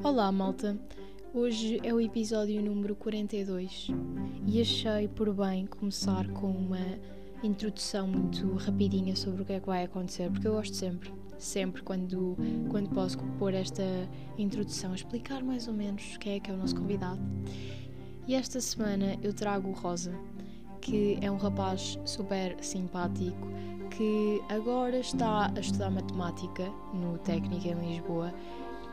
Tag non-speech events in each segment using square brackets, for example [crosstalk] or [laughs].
Olá, malta! Hoje é o episódio número 42 e achei por bem começar com uma introdução muito rapidinha sobre o que é que vai acontecer, porque eu gosto sempre, sempre quando, quando posso pôr esta introdução, explicar mais ou menos quem é que é o nosso convidado. E esta semana eu trago o Rosa, que é um rapaz super simpático que agora está a estudar matemática no Técnico em Lisboa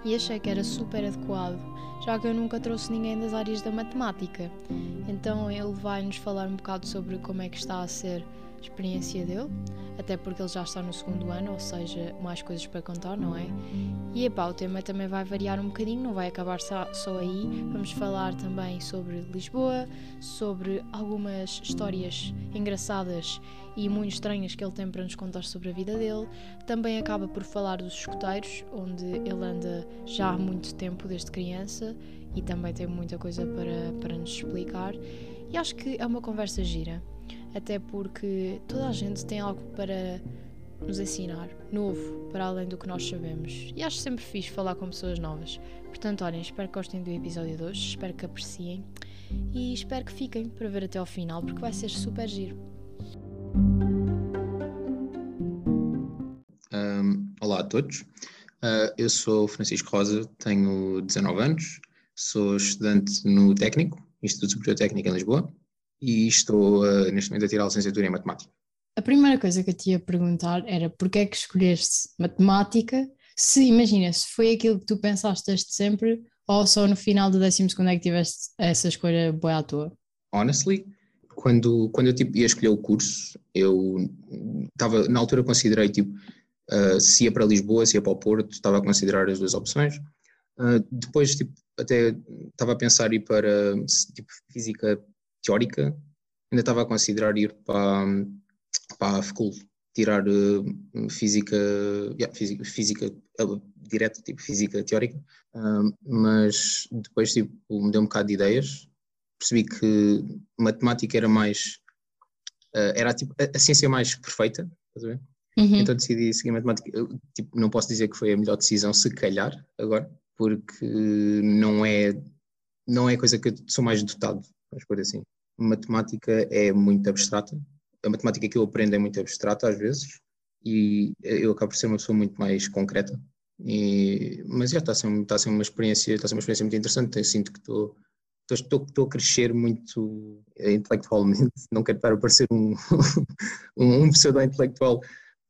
e achei que era super adequado, já que eu nunca trouxe ninguém das áreas da matemática. Então ele vai nos falar um bocado sobre como é que está a ser experiência dele, até porque ele já está no segundo ano, ou seja, mais coisas para contar, não é? E epá, o tema também vai variar um bocadinho, não vai acabar só, só aí. Vamos falar também sobre Lisboa, sobre algumas histórias engraçadas e muito estranhas que ele tem para nos contar sobre a vida dele. Também acaba por falar dos escuteiros, onde ele anda já há muito tempo, desde criança, e também tem muita coisa para, para nos explicar. E acho que é uma conversa gira, até porque toda a gente tem algo para nos ensinar, novo, para além do que nós sabemos. E acho sempre fixe falar com pessoas novas. Portanto, olhem, espero que gostem do episódio de hoje, espero que apreciem e espero que fiquem para ver até ao final, porque vai ser super giro. Um, olá a todos, uh, eu sou Francisco Rosa, tenho 19 anos, sou estudante no Técnico, Instituto Superior Técnico em Lisboa, e estou uh, neste momento a tirar a licenciatura em Matemática. A primeira coisa que eu te ia perguntar era porque é que escolheste matemática? Se imagina, se foi aquilo que tu pensaste desde sempre ou só no final do décimo segundo é que tiveste essa escolha boa à toa? Honestly, quando, quando eu tipo, ia escolher o curso, eu estava, na altura considerei tipo, uh, se ia para Lisboa, se ia para o Porto, estava a considerar as duas opções. Uh, depois, tipo, até estava a pensar ir para tipo, física teórica, ainda estava a considerar ir para, para a FCUL, tirar uh, física, yeah, física, física uh, direta, tipo física teórica, mas depois tipo, me deu um bocado de ideias, percebi que matemática era mais, era tipo, a, a, ciência mais perfeita, estás a ver? Uhum. Então decidi seguir matemática. Eu, tipo, não posso dizer que foi a melhor decisão, se calhar, agora, porque não é, não é coisa que eu sou mais dotado, vamos por assim. Matemática é muito abstrata, a matemática que eu aprendo é muito abstrata às vezes e eu acabo por ser uma pessoa muito mais concreta. E, mas já está a, ser, está a ser uma experiência, está a ser uma experiência muito interessante. Eu sinto que estou, estou, estou a crescer muito intelectualmente. [laughs] Não quero estar a parecer um, [laughs] um, um pseudo-intelectual,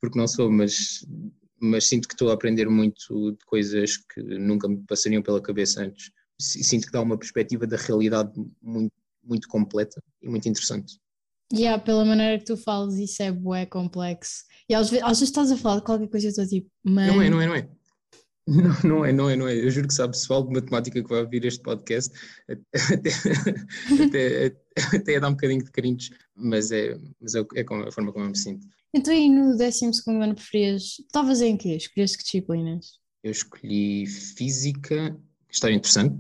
porque não sou, mas, mas sinto que estou a aprender muito de coisas que nunca me passariam pela cabeça antes. Sinto que dá uma perspectiva da realidade muito, muito completa e muito interessante. Yeah, pela maneira que tu falas, isso é bué complexo. E às vezes, às vezes estás a falar de qualquer coisa e eu estou tipo, mas... Não é, não é, não é. [laughs] Não, não é, não é, não é. Eu juro que sabe pessoal de matemática que vai ouvir este podcast [laughs] até, até, até, dar um bocadinho de carinhos, mas é, mas é, é a forma como eu me sinto. Então aí no 12 ano preferias, estavas em quê? Escolheste que disciplinas? Eu escolhi Física, história interessante,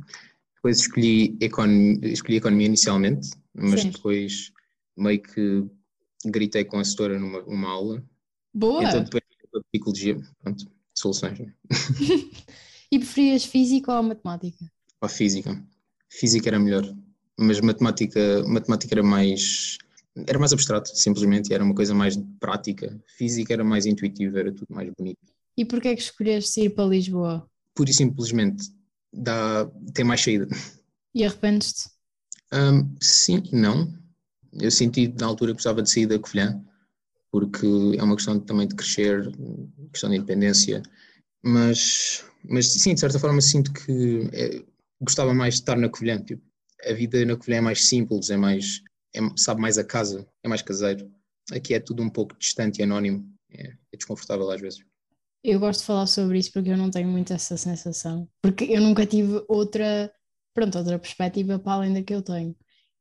depois escolhi, econ, escolhi Economia inicialmente, mas Sim. depois meio que gritei com a assessora numa, numa aula. Boa! Então depois a psicologia, pronto, soluções. Né? [laughs] e preferias física ou matemática? Ou física. Física era melhor, mas matemática, matemática era mais era mais abstrato, simplesmente, era uma coisa mais prática. Física era mais intuitiva, era tudo mais bonito. E porquê é que escolheste ir para Lisboa? Pura e simplesmente dá, tem mais saída. E arrependes-te? Um, sim e não eu senti na altura que precisava de sair da Covilhã, porque é uma questão também de crescer, questão de independência, mas, mas sim, de certa forma sinto que é, gostava mais de estar na Covilhã, tipo, a vida na Covilhã é mais simples, é mais, é, sabe mais a casa, é mais caseiro. Aqui é tudo um pouco distante e anónimo, é, é desconfortável às vezes. Eu gosto de falar sobre isso porque eu não tenho muito essa sensação, porque eu nunca tive outra, pronto, outra perspectiva para além da que eu tenho.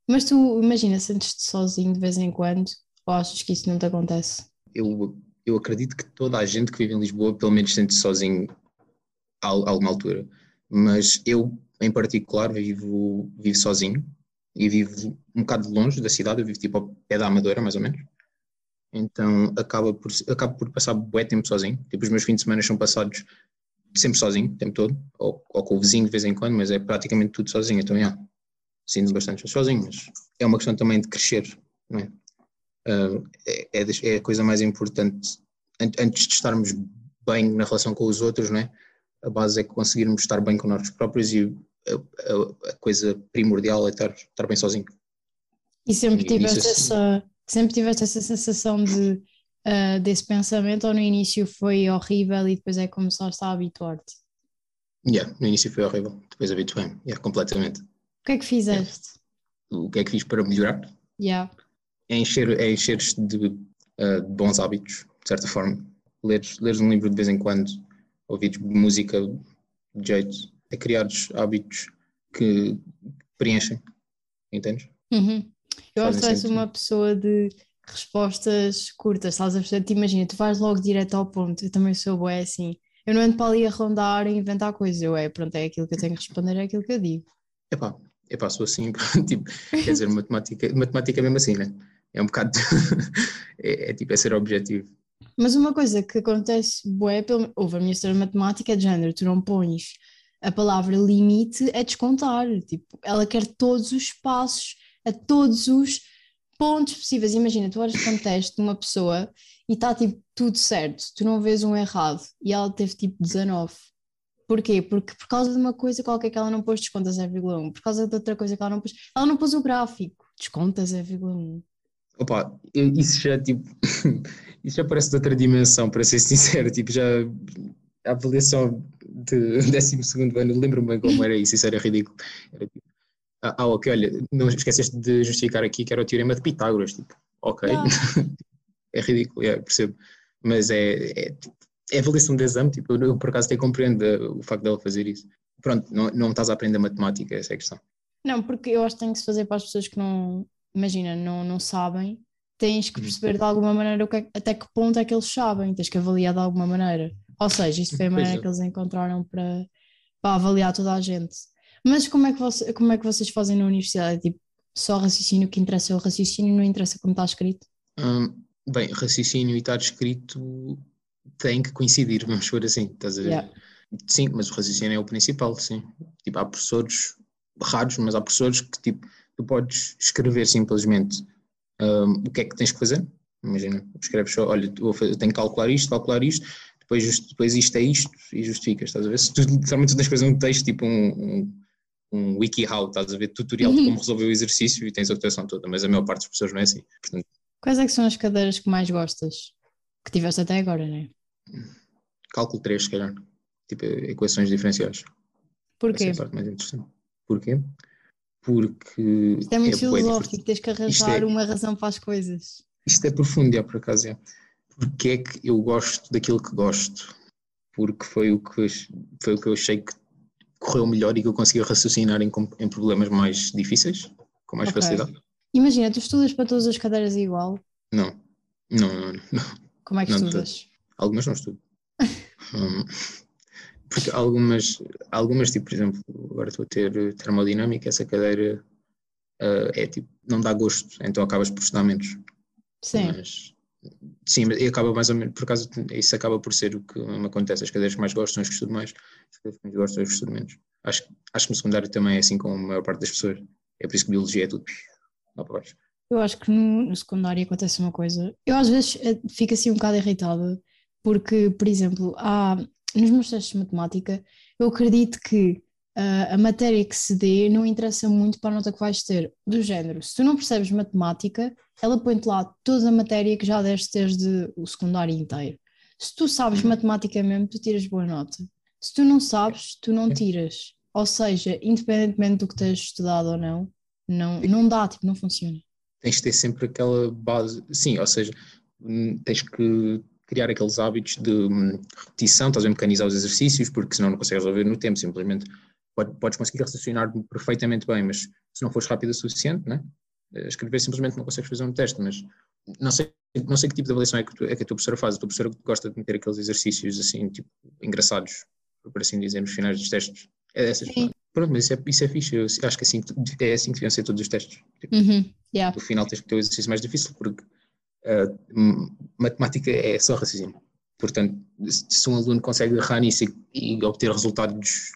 Mas tu, imagina, sentes-te sozinho de vez em quando ou achas que isso não te acontece? Eu, eu acredito que toda a gente que vive em Lisboa pelo menos sente-se sozinho a, a alguma altura. Mas eu, em particular, vivo, vivo sozinho e vivo um bocado longe da cidade, eu vivo tipo ao pé da Amadora, mais ou menos. Então acaba por, acaba por passar bué tempo sozinho. Tipo, os meus fins de semana são passados sempre sozinho, o tempo todo, ou, ou, com o vizinho de vez em quando, mas é praticamente tudo sozinho, então, yeah, sinto bastante sozinho, mas é uma questão também de crescer, não é? Uh, é, é, a coisa mais importante, antes de estarmos bem na relação com os outros, não é? A base é conseguirmos estar bem com nós próprios e a, a, a coisa primordial é estar, estar bem sozinho. E sempre tiveste, essa, sempre tiveste essa sensação de, uh, desse pensamento ou no início foi horrível e depois é que começaste a habituar-te? Yeah, no início foi horrível, depois habituei-me, yeah, completamente. O que é que fizeste? Yeah. O que é que fiz para melhorar? Yeah. É encher, é encher de, uh, de bons hábitos, de certa forma. Leres, leres um livro de vez em quando, ouvires música de jeito, é criar hábitos que preenchem, entendes? Uhum. Eu acho que és uma pessoa de respostas curtas, estás a perceber? Te imagina, tu vais logo direto ao ponto, eu também sou boa assim. Eu não ando para ali a rondar e inventar coisas, eu é, pronto, é aquilo que eu tenho que responder, é aquilo que eu digo. Epá, epá, sou assim, [laughs] tipo, quer dizer, matemática, matemática é mesmo assim, né? É um bocado, [laughs] é, é, tipo, é ser objetivo. Mas uma coisa que acontece, bué, houve a minha história de matemática é de género, tu não pões a palavra limite a descontar, tipo, ela quer todos os passos, a todos os pontos possíveis. Imagina, tu olhas para um teste de uma pessoa e está tipo tudo certo, tu não vês um errado e ela teve tipo 19. Porquê? Porque por causa de uma coisa qualquer que ela não pôs desconta 0,1, por causa de outra coisa que ela não pôs, ela não pôs o gráfico, desconta 0,1. Opa, isso já tipo, [laughs] isso já parece de outra dimensão, para ser sincero, tipo, já a avaliação de [laughs] 12 ano, lembro-me bem como era isso, isso era ridículo. Era tipo, ah, ah, ok, olha, não esqueceste de justificar aqui que era o teorema de Pitágoras, tipo, ok, [laughs] é ridículo, yeah, percebo, mas é, é, é avaliação de exame, tipo, eu por acaso até compreendo o facto dela fazer isso. Pronto, não, não estás a aprender matemática, essa é a questão. Não, porque eu acho que tem que se fazer para as pessoas que não, imagina, não, não sabem, tens que uhum. perceber de alguma maneira que, é, até que ponto é que eles sabem, tens que avaliar de alguma maneira. Ou seja, isto foi a maneira é. que eles encontraram para, para avaliar toda a gente. Mas como é, que você, como é que vocês fazem na universidade? Tipo, só raciocínio, que interessa é o raciocínio, não interessa como está escrito? Hum, bem, raciocínio e estar escrito tem que coincidir, vamos por assim, estás a ver? Yeah. Sim, mas o raciocínio é o principal, sim. Tipo, há professores raros, mas há professores que tipo, tu podes escrever simplesmente um, o que é que tens que fazer. Imagina, escreves só, olha, eu tenho que calcular isto, calcular isto, depois, depois isto é isto e justificas, estás a ver? Se tu, literalmente tu tens que fazer um texto, tipo um, um um WikiHow, estás a ver tutorial de como uhum. resolver o exercício e tens a rotação toda, mas a maior parte das pessoas não é assim. Portanto... Quais é que são as cadeiras que mais gostas? Que tiveste até agora, não é? Cálculo 3, se calhar. Tipo, equações diferenciais. Porquê? Essa é a parte mais interessante. Porquê? Porque. Isto é muito é filosófico, tens que arranjar é, uma razão para as coisas. Isto é profundo, é, por acaso. É. Porque é que eu gosto daquilo que gosto? Porque foi o que, foi o que eu achei que correu melhor e que eu consegui raciocinar em, em problemas mais difíceis, com mais okay. facilidade. Imagina, tu estudas para todas as cadeiras igual? Não, não, não. não. Como é que não estudas? Algumas não estudo. [laughs] um, porque algumas, algumas, tipo, por exemplo, agora estou a ter termodinâmica, essa cadeira uh, é tipo, não dá gosto, então acabas por estudar menos. Sim. Mas, sim, e acaba mais ou menos, por acaso, isso acaba por ser o que me acontece. As cadeiras que mais gosto são as que estudo mais, as cadeiras que mais gosto são as que estudo menos. Acho, acho que no secundário também é assim com a maior parte das pessoas. É por isso que biologia é tudo lá para baixo. Eu acho que no, no secundário acontece uma coisa. Eu às vezes eh, fico assim um bocado irritada, porque, por exemplo, há, nos meus testes de matemática, eu acredito que a matéria que se dê não interessa muito para a nota que vais ter. Do género, se tu não percebes matemática, ela põe-te lá toda a matéria que já deste desde o secundário inteiro. Se tu sabes matemática mesmo, tu tiras boa nota. Se tu não sabes, tu não tiras. Ou seja, independentemente do que tens estudado ou não, não, não dá, tipo, não funciona. Tens de ter sempre aquela base, sim, ou seja, tens que criar aqueles hábitos de hum, repetição, estás a mecanizar os exercícios, porque senão não consegues resolver no tempo, simplesmente podes conseguir raciocinar perfeitamente bem, mas se não fores rápido o suficiente, né? escrever simplesmente não consegues fazer um teste, mas não sei, não sei que tipo de avaliação é que, tu, é que a tua professora faz. A tua professora gosta de meter aqueles exercícios assim, tipo, engraçados, por assim dizer, nos finais dos testes. É dessas. Sim. Pronto, mas isso é, isso é fixe. Eu acho que assim, é assim que deviam ser todos os testes. Tipo, uhum. yeah. No final tens que ter o exercício mais difícil, porque uh, matemática é só raciocínio. Portanto, se um aluno consegue agarrar nisso e, e, obter resultados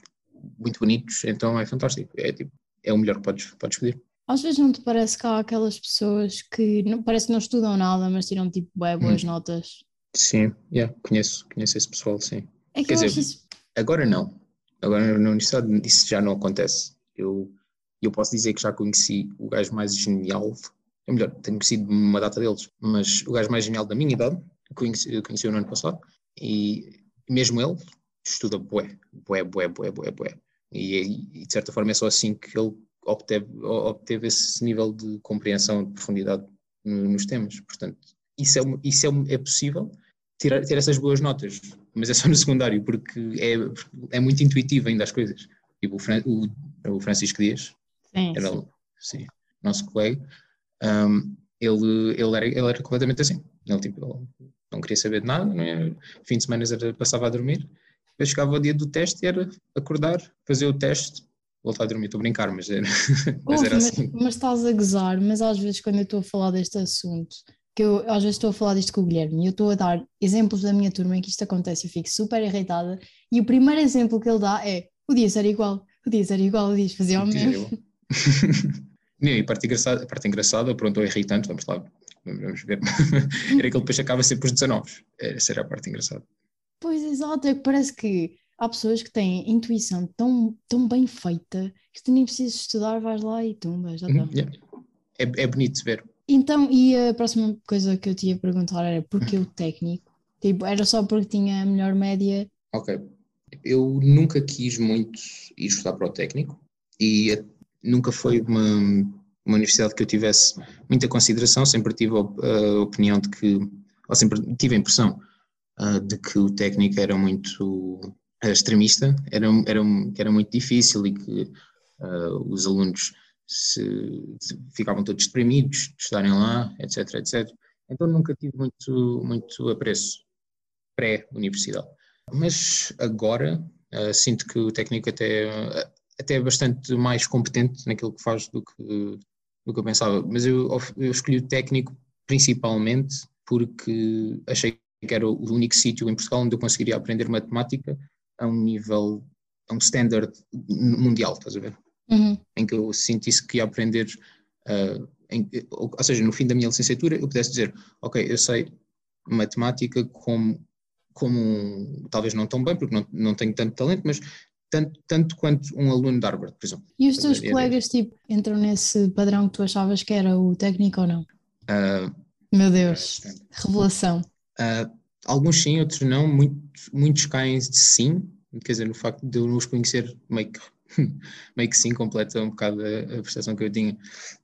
muito bonitos, então é fantástico. É, tipo, é o melhor que podes, podes pedir. Às vezes não te parece que há aquelas pessoas que não, parece que não estudam nada, mas tiram tipo bué, boas hum. notas? Sim, yeah, conheço, conheço esse pessoal, sim. É que Quer dizer, isso... agora não. Agora na universidade isso já não acontece. Eu, eu posso dizer que já conheci o gajo mais genial, é melhor, tenho conhecido uma data deles, mas o gajo mais genial da minha idade, conheci, conheci no ano passado, e mesmo ele estuda bué, bué, bué, bué, bué, bué. E, e de certa forma é só assim que ele obteve, obteve esse nível de compreensão, de profundidade nos temas. Portanto, isso é, isso é, é possível, ter, ter essas boas notas, mas é só no secundário, porque é, é muito intuitivo ainda as coisas. Tipo, o, Fran, o, o Francisco Dias, sim, era sim. Sim, nosso colega, um, ele, ele, era, ele era completamente assim. Ele, tipo, não queria saber de nada, não é? fim de semana passava a dormir, depois chegava o dia do teste e era acordar, fazer o teste, voltar a dormir. Estou a brincar, mas era, [laughs] mas, era assim. Mas, mas estás a gozar, mas às vezes quando eu estou a falar deste assunto, que eu às vezes estou a falar disto com o Guilherme e eu estou a dar exemplos da minha turma em que isto acontece e fico super irritada e o primeiro exemplo que ele dá é o dia ser igual, o dia ser igual, o dia fazia o mesmo. [laughs] Não, e a parte engraçada, a parte engraçada, pronto, ou irritante, vamos lá, vamos ver, [laughs] era que ele depois acaba sempre os 19, essa era a parte engraçada. Pois, exato, é que parece que há pessoas que têm intuição tão, tão bem feita que tu nem precisas estudar, vais lá e tumba, já está. Yeah. É, é bonito de ver. Então, e a próxima coisa que eu te ia perguntar era porquê o técnico? Tipo, era só porque tinha a melhor média? Ok. Eu nunca quis muito ir estudar para o técnico e nunca foi uma, uma universidade que eu tivesse muita consideração, sempre tive a, opinião de que, ou sempre tive a impressão uh, de que o técnico era muito uh, extremista, era, era, era muito difícil e que uh, os alunos se, se ficavam todos deprimidos de estarem lá, etc, etc. Então nunca tive muito, muito apreço pré-universidade. Mas agora uh, sinto que o técnico até até é bastante mais competente naquilo que faz do que, do que eu pensava. Mas eu, eu escolhi o técnico principalmente porque achei que era o único sítio em Portugal onde eu conseguiria aprender matemática a um nível, a um standard mundial, estás a ver? Uhum. Em que eu sentisse que ia aprender, uh, em, ou, ou seja, no fim da minha licenciatura eu pudesse dizer, ok, eu sei matemática como como talvez não tão bem, porque não, não tenho tanto talento, mas tanto, tanto quanto um aluno de Harvard, por exemplo. E os teus colegas tipo, entram nesse padrão que tu achavas que era o técnico ou não? Uh, Meu Deus, é, revelação. Uh, alguns sim, outros não, muito, muitos caem de sim, quer dizer, no facto de eu não os conhecer meio que, [laughs] meio que sim, completa um bocado a, a percepção que eu tinha,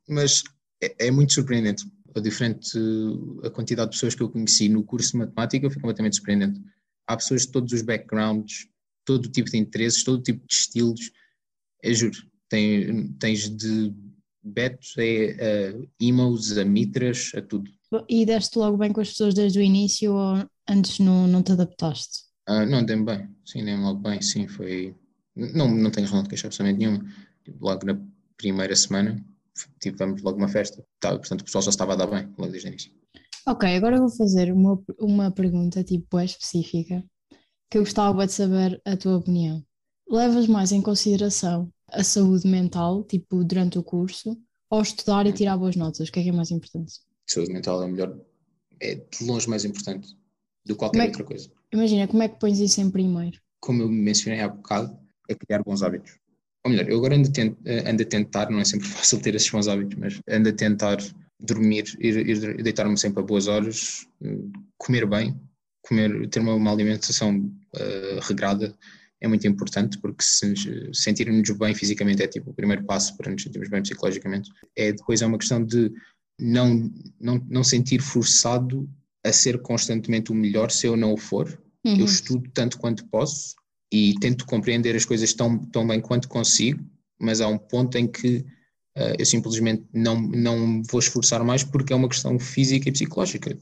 mas é, é muito surpreendente. A diferente a quantidade de pessoas que eu conheci no curso de matemática foi completamente surpreendente. Há pessoas de todos os backgrounds, todo tipo de interesses, todo tipo de estilos. É juro, tem, tens de betos a, a emos, a mitras, a tudo. E deste logo bem com as pessoas desde o início ou antes não, não te adaptaste? Ah, não, dei bem, sim, dei logo bem, sim, foi... Não, não tenho razão de queixar absolutamente nenhuma. Logo na primeira semana tivemos logo uma festa, tá, portanto o pessoal já estava a dar bem, logo desde o início. Ok, agora vou fazer uma, uma pergunta tipo é específica que eu gostava de saber a tua opinião. Levas mais em consideração a saúde mental, tipo, durante o curso, ou estudar e tirar boas notas? O que é que é mais importante? Saúde mental é melhor, é de longe mais importante do que qualquer é que, outra coisa. Imagina, como é que pões isso em primeiro? Como eu mencionei há bocado, é criar bons hábitos. Ou melhor, eu agora ando a, tent, ando a tentar, não é sempre [laughs] fácil ter esses bons hábitos, mas ando a tentar dormir, ir, ir deitar-me sempre a boas horas, comer bem, comer, ter uma, uma alimentação uh, regrada é muito importante porque se sentirmos bem fisicamente é tipo o primeiro passo para nos sentirmos bem psicologicamente. É depois é uma questão de não, não, não sentir forçado a ser constantemente o melhor se eu não o for. Uhum. Eu estudo tanto quanto posso e tento compreender as coisas tão, tão bem quanto consigo, mas há um ponto em que uh, eu simplesmente não, não vou esforçar mais porque é uma questão física e psicológica.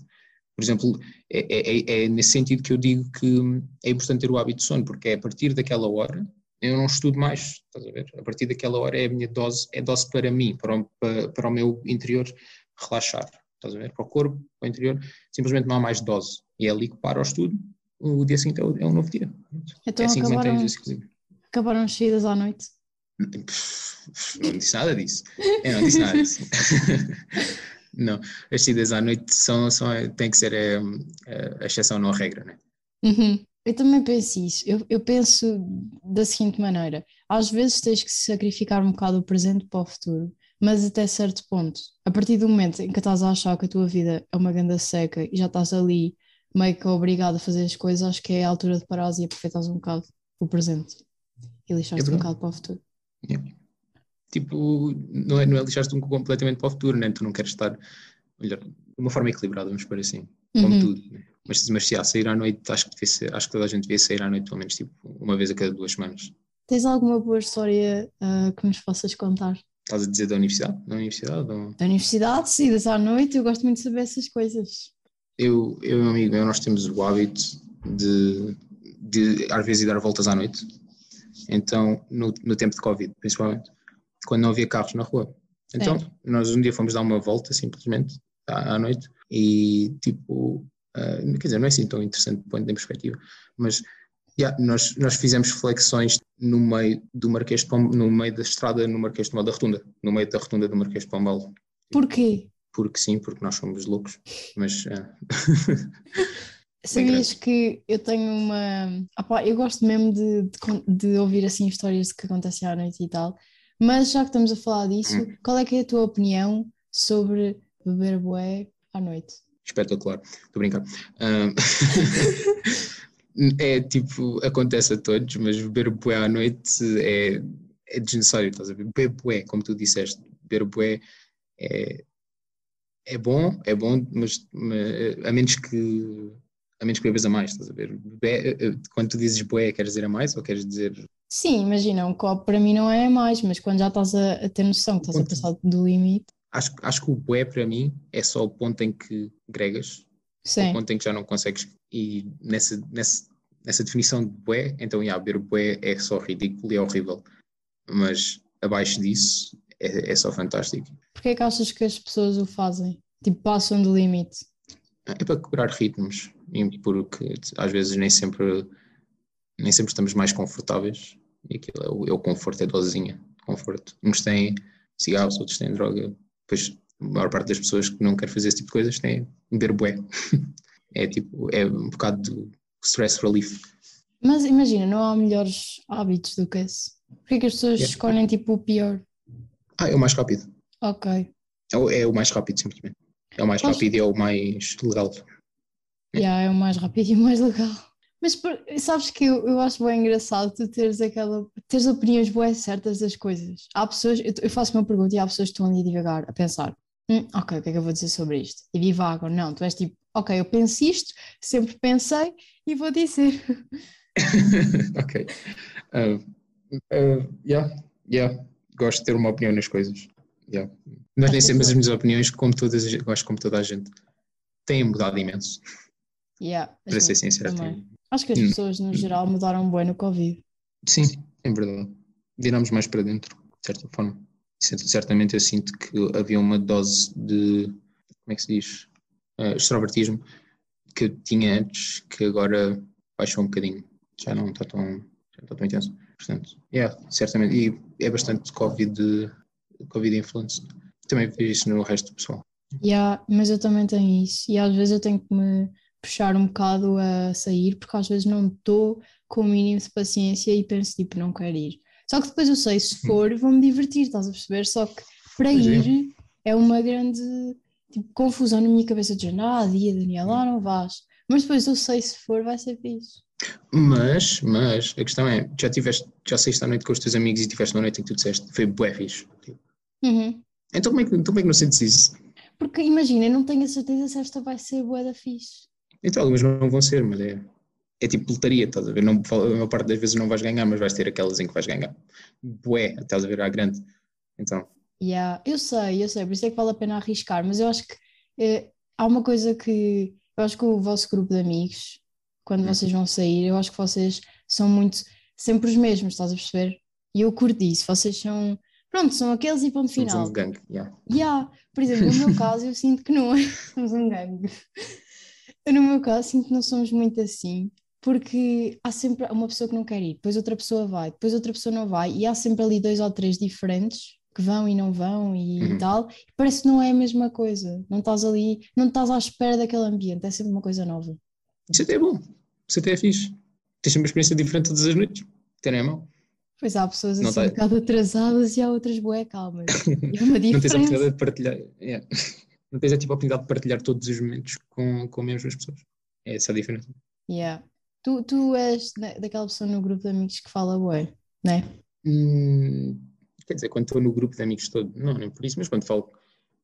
Por exemplo, é, é, é, é, nesse sentido que eu digo que é importante ter o hábito de sono, porque é a partir daquela hora eu não estudo mais, estás a ver? A partir daquela hora é a minha dose, é dose para mim, para o, para, para o meu interior relaxar, estás a ver? Para o corpo, para o interior, simplesmente não há mais dose. E é ali que para o estudo o dia seguinte é, o, é um novo dia. Então é assim acabaram, que mantém acabaram as saídas à noite? Não disse nada disso. Eu não disse nada disso. [laughs] não, as saídas à noite são, são, tem que ser a, a exceção, não a regra, né? Uhum. Eu também penso isso. Eu, eu penso da seguinte maneira: às vezes tens que sacrificar um bocado o presente para o futuro, mas até certo ponto. A partir do momento em que estás a achar que a tua vida é uma ganda seca e já estás ali meio que obrigado a fazer as coisas, acho que é a altura de parar e aproveitares um bocado o presente e lixares-te é um bocado para o futuro. Yeah. Tipo, não é, não é lixar-te completamente para o futuro, né? Tu não queres estar, melhor, de uma forma equilibrada, vamos por assim, como uhum. tudo. Né? Mas, mas se há sair à noite, acho que, ser, acho que toda a gente devia sair à noite pelo menos tipo, uma vez a cada duas semanas. Tens alguma boa história uh, que nos possas contar? Estás a dizer da universidade? Da universidade? Ou... Da universidade, saídas à noite, eu gosto muito de saber essas coisas. Eu, eu e um amigo meu, nós temos o hábito de, de às vezes ir dar voltas à noite. Então, no, no tempo de Covid, principalmente, quando não havia carros na rua. Então, nós um dia fomos dar uma volta, simplesmente, à, à noite, e tipo, Uh, quer dizer, não é assim tão interessante ponto de perspectiva, mas yeah, nós, nós fizemos flexões no meio do Marquês de Pombal, no meio da estrada no Marquês de Pombal da Rotunda, no meio da rotunda do Marquês de Pombal. Porquê? Porque sim, porque nós somos loucos, mas... [laughs] Uh... Sabias que eu tenho uma... Opa, eu gosto mesmo de, de, de, ouvir assim histórias que acontecem à noite e tal, mas já que estamos a falar disso, hum. qual é que é a tua opinião sobre beber bué à noite? espetacular. Estou a brincar. Um, [laughs] [laughs] é tipo, acontece a todos, mas beber bué à noite é, é desnecessário, estás a ver? Beber bué, como tu disseste, beber bué é, é bom, é bom, mas, mas, a menos que a menos que bebas a mais, estás a ver? quando tu dizes bué, queres dizer a mais ou queres dizer... Sim, imagina, um copo para mim não é a mais, mas quando já estás a, a ter noção que estás a passar do limite... Acho, acho que o bué para mim é só o ponto em que gregas, Sim. o ponto em que já não consegues. E nessa, nessa, nessa definição de bué, então, yeah, beber bué é só ridículo e é horrível. Mas abaixo disso é, é só fantástico. Porquê é que achas que as pessoas o fazem? Tipo, passam do limite? É para quebrar ritmos, porque às vezes nem sempre, nem sempre estamos mais confortáveis. E aquilo é o, é o conforto, é dosinha, conforto. Uns têm cigarros, outros têm droga, Pois a maior parte das pessoas que não quer fazer esse tipo de coisas tem beber bué. [laughs] é tipo, é um bocado stress relief. Mas imagina, não há melhores hábitos do que esse. Porquê que as pessoas yeah. escolhem tipo o pior? Ah, é o mais rápido. Ok. É o, é o mais rápido, simplesmente. É o mais rápido e é o mais legal. É. Yeah, é o mais rápido e o mais legal. Mas sabes que eu, eu acho bem engraçado tu teres aquela. teres opiniões boas certas das coisas. Há pessoas, eu, eu, faço uma pergunta e há pessoas que estão ali a divagar, a pensar, hum, ok, o que é que eu vou dizer sobre isto? E divagam. Não, tu és tipo, ok, eu penso isto, sempre pensei e vou dizer. [laughs] ok. Uh, uh, yeah, yeah. Gosto de ter uma opinião nas coisas. Yeah. Nós nem sempre as minhas opiniões, como todas, acho como toda a gente, têm mudado imenso. Yeah, para ser sincero, Acho que as hum. pessoas no geral mudaram bem no Covid. Sim, é verdade. Viramos mais para dentro, de certa forma. Certamente eu sinto que havia uma dose de, como é que se diz, uh, extrovertismo que eu tinha antes, que agora baixou um bocadinho. Já não está tão, já está tão intenso. Portanto, yeah, certamente. E é bastante Covid, COVID influence. Também vejo isso no resto do pessoal. Yeah, mas eu também tenho isso. E às vezes eu tenho que me puxar um bocado a sair, porque às vezes não estou com o mínimo de paciência e penso tipo, não quero ir. Só que depois eu sei, se for, vou-me divertir, estás a perceber? Só que para pois é. ir é. é. uma grande tipo, confusão na minha cabeça de dizer, ah, dia, Daniel, lá não vais. Mas depois eu sei, se for, vai ser isso. Mas, mas, a questão é, já tiveste, já saíste à noite com os teus amigos e tiveste uma noite em que tu disseste, foi bué fixe. Uhum. Então como, é que, então como é que não sentes isso? Porque imagina, eu não tenho a certeza se esta vai ser bué da fixe. Então, algumas não vão ser, mas é, é tipo lotaria, estás a ver? Não, a maior parte das vezes não vais ganhar, mas vais ter aquelas em que vais ganhar. Bué, estás a ver, à grande. Então. Yeah, eu sei, eu sei, por isso é que vale a pena arriscar, mas eu acho que eh, há uma coisa que eu acho que o vosso grupo de amigos, quando uhum. vocês vão sair, eu acho que vocês são muito sempre os mesmos, estás a perceber? E eu curto isso, vocês são, pronto, são aqueles e ponto final. Somos um gangue, yeah. yeah. Por exemplo, no meu caso, eu sinto que não é, [laughs] somos um gangue. Eu, no meu caso, sinto que não somos muito assim. porque há sempre uma pessoa que não quer ir, depois outra pessoa vai, depois outra pessoa não vai, e há sempre ali dois ou três diferentes que vão e não vão e Uhum. tal, e parece que não é a mesma coisa. Não estás ali, não estás à espera daquele ambiente, é sempre uma coisa nova. Isso até é bom. Isso até é fixe. Tens uma experiência diferente todas as noites. Terem a mão. Pois há pessoas Não assim tá- um bocado atrasadas e há outras bué calmas. [laughs] É uma Não tens a diferença. oportunidade de partilhar. yeah. Não tens a, tipo, a oportunidade de partilhar todos os momentos com, com as mesmas pessoas. É essa a diferença. Yeah. Tu, tu és da- daquela pessoa no grupo de amigos que fala bué, né? Hum, quer dizer, quando estou no grupo de amigos todo, não, nem por isso, mas quando falo,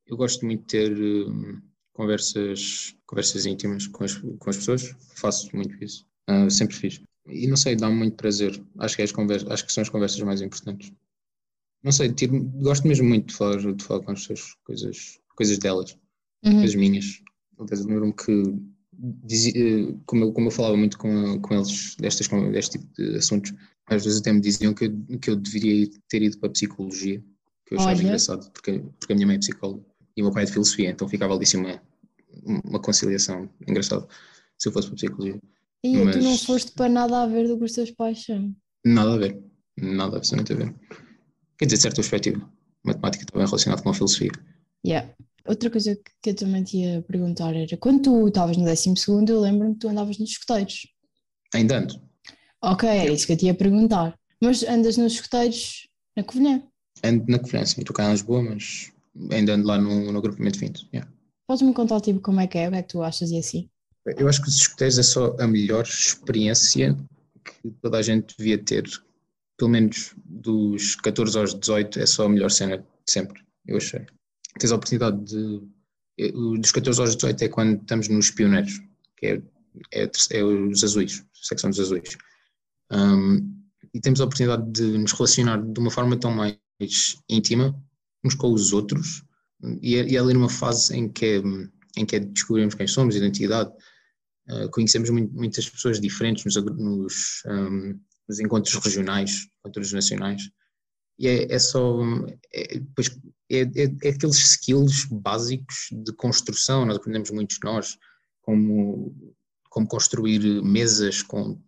eu gosto muito de ter hum, conversas, conversas íntimas com as, com as pessoas, faço muito isso, Ah, sempre fiz. E não sei, dá-me muito prazer, acho que, é as conversas, acho que são as conversas mais importantes. Não sei, tiro- gosto mesmo muito de falar, de falar com as pessoas, coisas, coisas delas, Uhum. coisas minhas. Eu lembro-me que, como, eu, como eu falava muito com, com eles destas, con- deste tipo de assuntos, às vezes até me diziam que eu, que eu deveria ter ido para a psicologia, que eu achava Olha. engraçado, porque, porque a minha mãe é psicóloga e o meu pai é de filosofia, então ficava ali assim uma, uma conciliação engraçada se eu fosse para a psicologia. E tu não Mas- foste para nada a ver do que os teus pais são. Nada a ver, nada absolutamente a ver. Quer dizer, de certa perspectiva, matemática bem relacionada com a filosofia. Yeah. Outra coisa que- eu também te ia perguntar era, quando tu estavas no 12º, eu lembro-me que tu andavas nos escuteiros. Ainda ando, Ok, era isso que eu te ia perguntar. Mas andas nos escuteiros na Covilhã. ando na conferência, estou cá em Lisboa, mas ainda ando lá no, no agrupamento 20. yeah. Podes-me contar tipo como é que é, o que é que tu achas e assim? Eu acho que os escuteiros é só a melhor experiência que toda a gente devia ter, pelo menos dos 14 aos 18, é só a melhor cena de sempre, eu achei. Tens a oportunidade de. eh, Dos 14 aos 18 é quando estamos nos pioneiros, que é, é, a é os azuis, secção dos azuis. Um, e temos a oportunidade de nos relacionar de uma forma tão mais íntima uns com os outros, e é, e é ali numa fase em que, é- em que é descobrirmos quem somos, identidade, Uh, conhecemos muito- muitas pessoas diferentes nos, nos, um, nos encontros regionais, encontros nacionais, e é, é só é, depois, é, é- é aqueles skills básicos de construção, nós aprendemos muitos nós, como, como construir mesas com,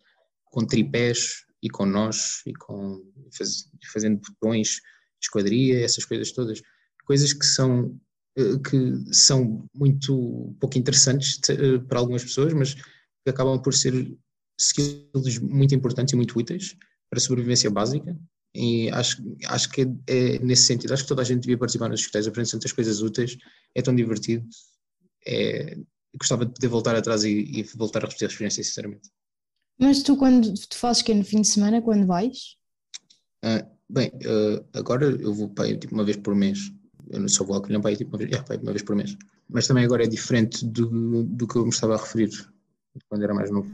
com tripés e com nós, e com faz- fazendo botões de esquadria, essas coisas todas, coisas que são eh, que são muito pouco interessantes eh, para algumas pessoas, mas que acabam por ser skills muito importantes e muito úteis para a sobrevivência básica. E acho, acho que é, é nesse sentido, acho que toda a gente devia participar nos escuteiros, aprende tantas coisas úteis, é tão divertido. É, gostava de poder voltar atrás e, e voltar a repetir a experiência, sinceramente. Mas tu quando tu fazes que no fim de semana, quando vais? Ah, bem, ah, agora eu vou para aí, tipo uma vez por mês. Eu não só vou ao Colhão para aí, tipo, uma vez, yeah, para aí uma vez por mês. Mas também agora é diferente do, do que eu me estava a referir quando era mais novo.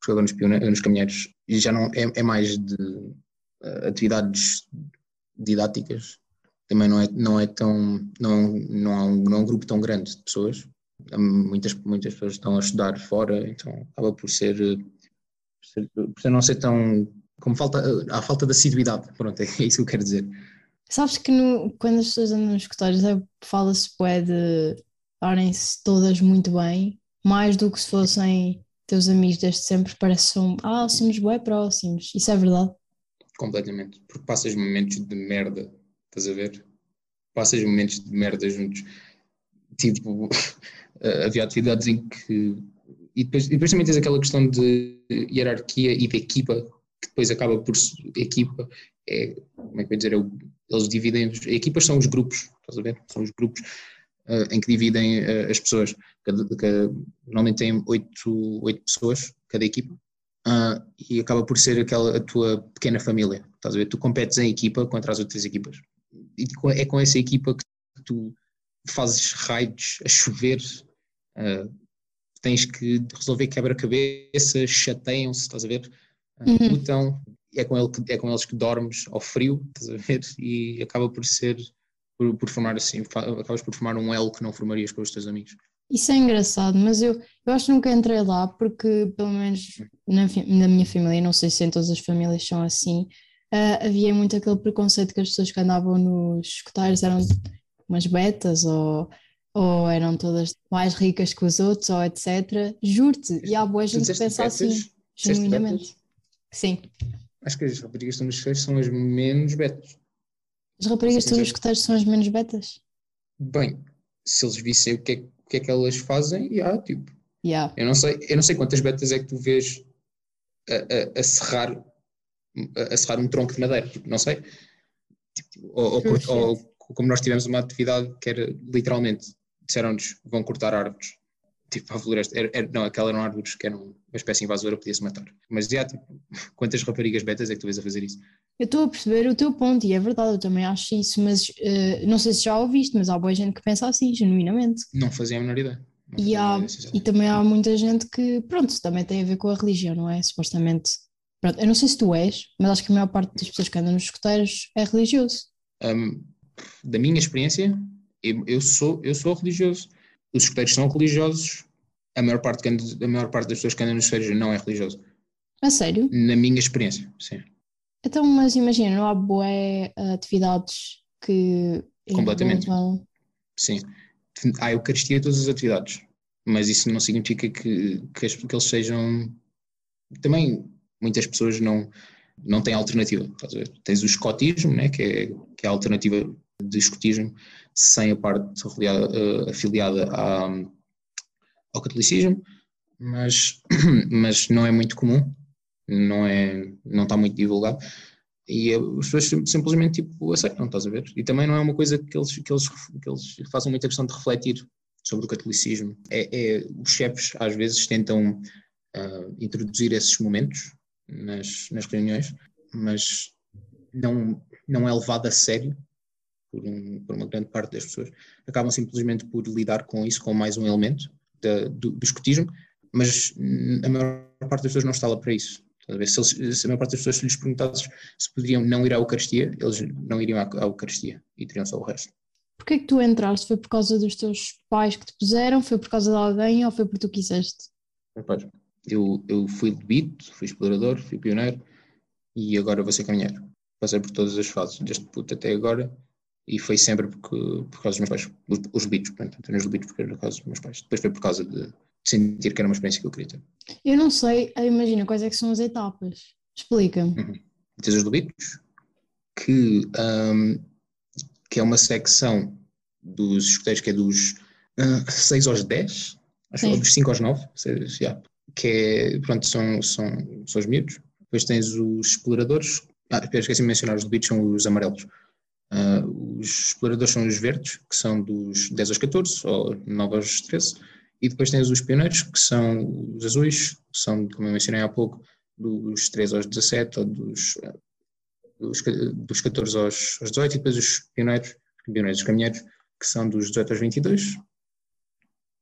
Porque agora nos, nos caminheiros e já não é, é mais de atividades didáticas. Também não é, não é tão. Não, não, há um, não é um grupo tão grande de pessoas. Muitas, muitas pessoas estão a estudar fora, então acaba por ser. eh, Por ser, por ser não ser tão como falta, há falta de assiduidade, pronto, [laughs] é isso que eu quero dizer. Sabes que no- quando as pessoas andam nos é- fala-se bué de darem-se todas muito bem, mais do que se fossem teus amigos desde sempre, parece que são, ah, somos bué próximos, isso é verdade. Completamente, porque passas momentos de merda, estás a ver? Passas momentos de merda juntos. Tipo, [laughs] havia atividades em que. E depois, e depois também tens aquela questão de hierarquia e de equipa, que depois acaba por. Equipa é. Como é que eu ia dizer? É o- eles dividem. Equipas são os grupos, estás a ver? São os grupos ah, em que dividem ah, as pessoas. Cada, cada- normalmente tem oito, oito pessoas, cada equipa. Ah, e acaba por ser aquela a tua pequena família. Estás a ver? Tu competes em equipa contra as outras equipas. E é com essa equipa que tu fazes raids a chover, ah, tens que resolver quebra-cabeças, chateiam-se, estás a ver? Ah, Uhum. Lutam, é com, ele que, é com eles que dormes ao frio, estás a ver? E acaba por ser, por, por formar assim, acabas por formar um elo que não formarias com os teus amigos. Isso é engraçado, mas eu, eu acho que nunca entrei lá porque, pelo menos na, na minha família, não sei se em todas as famílias são assim, ah, havia muito aquele preconceito que as pessoas que andavam nos escuteiros eram umas betas ou, ou eram todas mais ricas que os outros ou etc. Juro-te, e há boa gente que pensa assim. betas? Genuinamente. Sim. Acho que as raparigas que estão nos escuteiros são as menos betas. As raparigas Sim, todos sim. os escuteiros são as menos betas? Bem, se eles vissem o que é, o que, é que elas fazem, já, tipo, Yeah. eu não sei, eu não sei quantas betas é que tu vês a, a, a serrar a, a serrar um tronco de madeira, tipo, não sei. Tipo, ou, ou, ou como nós tivemos uma atividade que era literalmente, disseram-nos vão cortar árvores. Tipo, a floresta, era, era- não, aquela eram árvores que eram uma espécie invasora, podia-se matar. Mas já, tipo, [laughs] quantas raparigas betas é que tu vês a fazer isso? Eu estou a perceber o teu ponto e é verdade, eu também acho isso, mas eh, não sei se já ouviste, mas há boa gente que pensa assim, genuinamente. Não fazia a menor ideia. E, há, e também há muita gente que, pronto, também tem a ver com a religião, não é? Supostamente. Pronto, eu não sei se tu és, mas acho que a maior parte das pessoas que andam nos escuteiros é religioso. Hum, da minha experiência, eu, eu sou, eu sou religioso. Os escuteiros são religiosos. A maior parte, a maior parte das pessoas que andam nos escuteiros não é religioso. A sério? Na minha experiência, sim. Então, mas imagina, não há boé atividades que Completamente. envolvam- Sim. Há Eucaristia em todas as atividades, mas isso não significa que, que, que eles sejam. Também muitas pessoas não, não têm alternativa. Tens o escotismo, né, que, é, que é a alternativa de escotismo, sem a parte afiliada, eh, à- ao catolicismo, mas, [clears throat] mas não é muito comum, não, é, não está muito divulgado. E eh, as pessoas sim- simplesmente tipo, aceitam, estás a ver? E também não é uma coisa que eles, que eles, que eles façam muita questão de refletir sobre o catolicismo. É, é- os chefes às vezes tentam ah, introduzir esses momentos nas, nas reuniões, mas não, não é levado a sério por, um- por uma grande parte das pessoas. Acabam simplesmente por lidar com isso como mais um elemento da- do, do escotismo, mas hum, a maior parte das pessoas não está lá para isso. Se, eles- se a maior parte das pessoas se lhes perguntasses se poderiam não ir à Eucaristia, eles não iriam à, à Eucaristia e teriam só o resto. Porquê é que tu entraste? Foi por causa dos teus pais que te puseram? Foi por causa de alguém ou foi porque tu quiseste? Rapaz, eu, eu fui lobito, fui explorador, fui pioneiro e agora vou ser caminheiro. Passei por todas as fases, desde puto até agora, e foi sempre porque, por causa dos meus pais. Os, os portanto, entrei nos porque era por causa dos meus pais. Depois foi por causa de sentir que era uma experiência que eu queria ter. Eu não sei, ah, imagina quais é que são as etapas. Explica-me. Tens os lobitos, que, ahm, que é uma secção dos escuteiros que é dos 6 aos 10, acho que é dos 5 aos 9, seja, já, que é, pronto, são, são, são os miúdos. Depois tens os exploradores, ah, esqueci de mencionar, os lobitos são os amarelos. Ah, os exploradores são os verdes, que são dos 10 aos 14, ou 9 aos 13, e depois tens os pioneiros, que são os azuis, que são, como eu mencionei há pouco, dos 13 aos 17, ou dos, dos, dos 14 aos, aos 18, e depois os pioneiros, pioneiros, os caminheiros, que são dos 18 aos 22,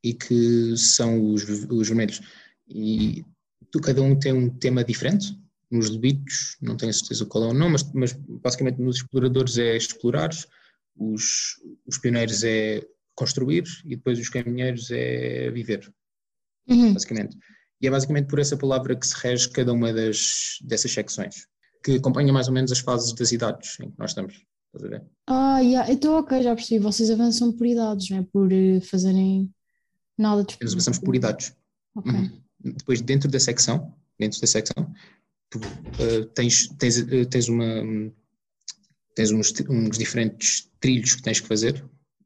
e que são os, os vermelhos. E tu, cada um tem um tema diferente. Nos lobitos, não tenho certeza qual é o nome, mas, mas basicamente nos exploradores é explorar, os, os pioneiros é construir e depois os caminheiros é viver, Uhum. basicamente. E é basicamente por essa palavra que se rege cada uma das, dessas secções, que acompanha mais ou menos as fases das idades em que nós estamos. Estás a ver? Ah, yeah. então ok, já percebi. Vocês avançam por idades, não é? Por eh, fazerem nada de Nós avançamos por idades. Ok. Uhum. Depois, dentro da secção, dentro da secção, tu, eh, tens, tens, eh, tens uma tens uns, uns diferentes trilhos que tens que fazer.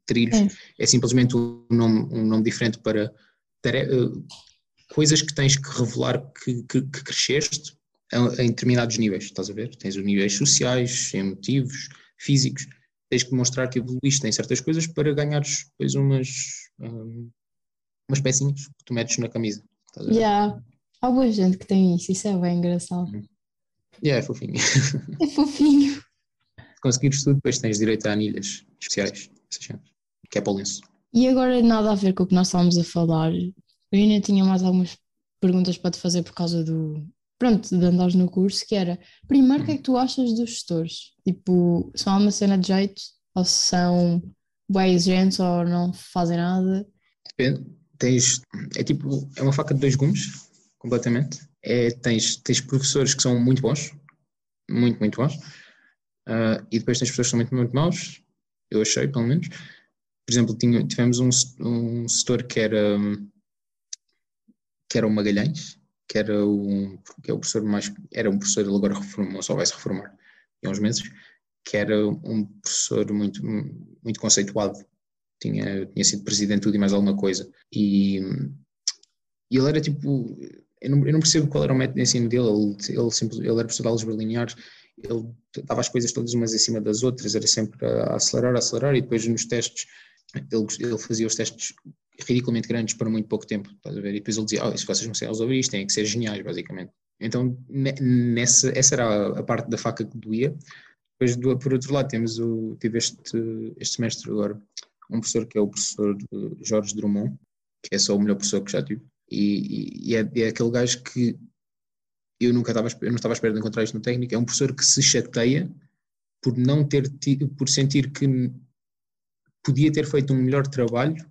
Trilhos Sim. é simplesmente um nome, um nome diferente para tare- eh, coisas que tens que revelar que, que, que cresceste a- em determinados níveis, estás a ver? Tens os níveis sociais, emotivos, físicos, tens que mostrar que evoluíste em certas coisas para ganhares depois umas, hum, umas pecinhas que tu metes na camisa. Estás a ver? Yeah. Há boa gente que tem isso, isso é bem engraçado. Yeah, é fofinho. É fofinho. Se conseguires tudo, depois tens direito a anilhas especiais, que é para o lenço. E agora nada a ver com o que nós estávamos a falar. Eu ainda tinha mais algumas perguntas para te fazer por causa do. Pronto, de andares no curso, que era, primeiro, o que é que tu achas dos gestores? Tipo, são uma cena de jeito? Ou se são bem exigentes ou não fazem nada? Depende. Tens, é tipo, é uma faca de dois gumes, completamente. É, tens, tens professores que são muito bons, muito, muito bons, ah, e depois tens professores que são muito, muito maus, eu achei, pelo menos. Por exemplo, tinha, tivemos um, um setor que era, que era o Magalhães, que era um, que é o professor mais, era um professor, ele agora reformou, só vai se reformar em uns meses, que era um professor muito, muito conceituado, tinha, tinha sido presidente tudo e mais alguma coisa, e, e ele era tipo, eu não, eu não, percebo qual era o método de ensino dele, ele, ele, sempre, ele era professor de álgebra lineares, ele dava as coisas todas umas em cima das outras, era sempre a acelerar, a acelerar, e depois nos testes, ele, ele fazia os testes ridiculamente grandes para muito pouco tempo, estás a ver? E depois ele dizia, oh, se vocês não sabem resolver isto, têm que ser geniais, basicamente. Então, nessa, essa era a, parte da faca que doía. Depois, do, por outro lado, temos o, tive este, este semestre agora um professor que é o professor Jorge Drummond, que é só o melhor professor que já tive, e, e é, é, aquele gajo que eu nunca estava, eu não estava à espera de encontrar isto no técnico, é um professor que se chateia por não ter por sentir que podia ter feito um melhor trabalho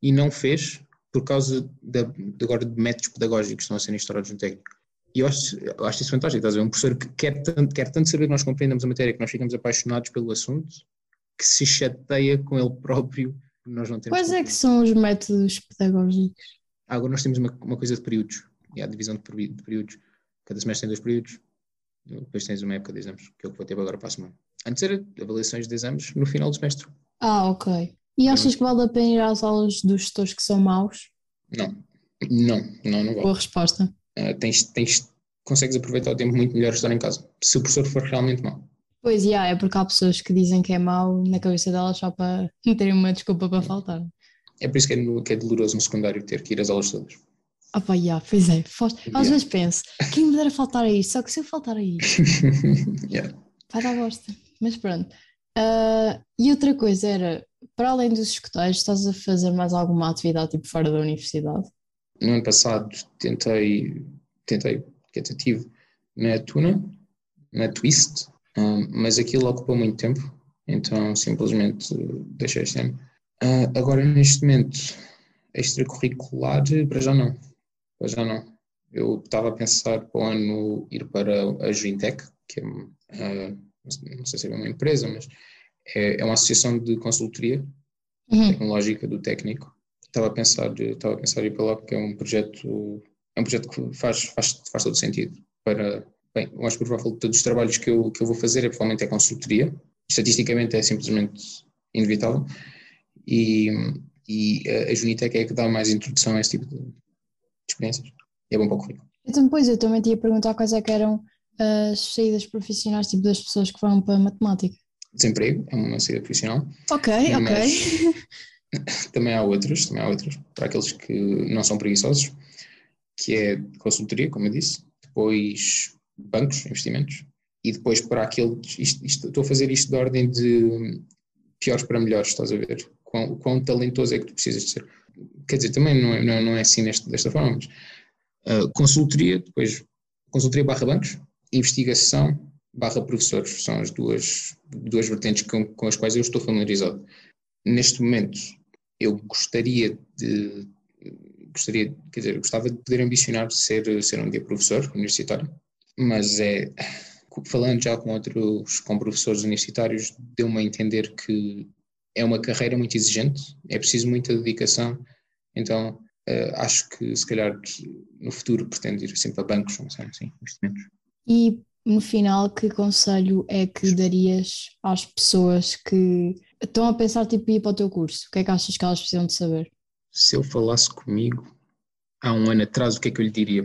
e não fez por causa de, de agora de métodos pedagógicos que estão a ser instaurados no técnico. E eu acho, eu acho isso fantástico, estás a ver? Um professor que quer tanto, quer tanto saber que nós compreendemos a matéria, que nós ficamos apaixonados pelo assunto, que se chateia com ele próprio nós não temos. Quais é que são os métodos pedagógicos? Agora nós temos uma, uma coisa de períodos, e a divisão de períodos. Cada semestre tem dois períodos, depois tens uma época de exames, que é o que vou ter agora para a semana. Antes era avaliações de exames no final do semestre. Ah, ok. E achas que vale a pena ir às aulas dos gestores que são maus? Não, não, não, não vale. Boa resposta. Uh, tens, tens, consegues aproveitar o tempo muito melhor estar em casa, se o professor for realmente mau. Pois, yeah, é porque há pessoas que dizem que é mau na cabeça delas só para [laughs] terem uma desculpa para faltar. É por isso que é, que é doloroso no secundário ter que ir às aulas todas. Ah pá, yeah, pois é. Às yeah. vezes penso, quem me dera faltar a isto? Só que se eu faltar a isto, [laughs] yeah. vai dar bosta. Mas pronto. Uh, e outra coisa era, para além dos escuteiros, estás a fazer mais alguma atividade tipo fora da universidade? No ano passado tentei, tentei, tive na Tuna, na Twist, um, mas aquilo ocupou muito tempo, então simplesmente deixei este ano. Uh, agora, neste momento, extracurricular, para já não. Para já não. Eu estava a pensar para o ano ir para a Juintec, que é, uh, não sei se é uma empresa, mas é, é uma associação de consultoria uhum. tecnológica do técnico. Estava a pensar, estava a pensar ir para lá porque é um projeto, é um projeto que faz, faz, faz todo sentido para, bem, eu acho que provavelmente todos os trabalhos que eu, que eu vou fazer é provavelmente é consultoria, estatisticamente é simplesmente inevitável e, e a Junitec é que dá mais introdução a esse tipo de experiências. E é bom para o currículo. Então, depois eu também tinha perguntar quais é que eram as saídas profissionais, tipo das pessoas que vão para a matemática desemprego, é uma saída profissional. Ok, ok. [laughs] também há outras, também há outras, para aqueles que não são preguiçosos, que é consultoria, como eu disse, depois bancos, investimentos, e depois para aqueles, isto, isto, estou a fazer isto de ordem de piores para melhores, estás a ver? Quão, quão talentoso é que tu precisas de ser. Quer dizer, também não é, não, não é assim neste, desta forma, mas uh, consultoria, depois consultoria barra bancos, investigação, barra professores, são as duas, duas vertentes com, com as quais eu estou familiarizado. Neste momento, eu gostaria de, gostaria, quer dizer, gostava de poder ambicionar ser, ser um dia professor universitário, mas é, falando já com outros, com professores universitários, deu-me a entender que é uma carreira muito exigente, é preciso muita dedicação, então uh, acho que se calhar no futuro pretendo ir sempre a bancos, não sei, assim, investimentos. E no final, que conselho é que darias às pessoas que estão a pensar tipo ir para o teu curso? O que é que achas que elas precisam de saber? Se eu falasse comigo há um ano atrás, o que é que eu lhe diria?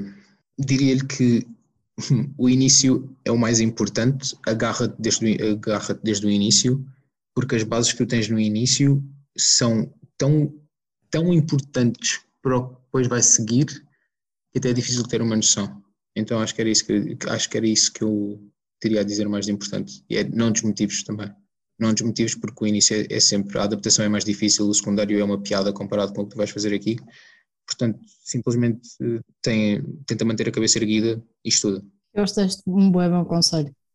Diria-lhe que [laughs] o início é o mais importante, agarra desde, agarra desde o início, porque as bases que tu tens no início são tão, tão importantes para o que depois vai seguir que até é difícil ter uma noção. Então acho que era isso que, acho que, era isso que eu teria a dizer mais de importante. E é não desmotives também. Não desmotives porque o início é, é, sempre, a adaptação é mais difícil, o secundário é uma piada comparado com o que tu vais fazer aqui. Portanto, simplesmente tem, tenta manter a cabeça erguida e estuda. Eu gosto deste um bom, bom conselho.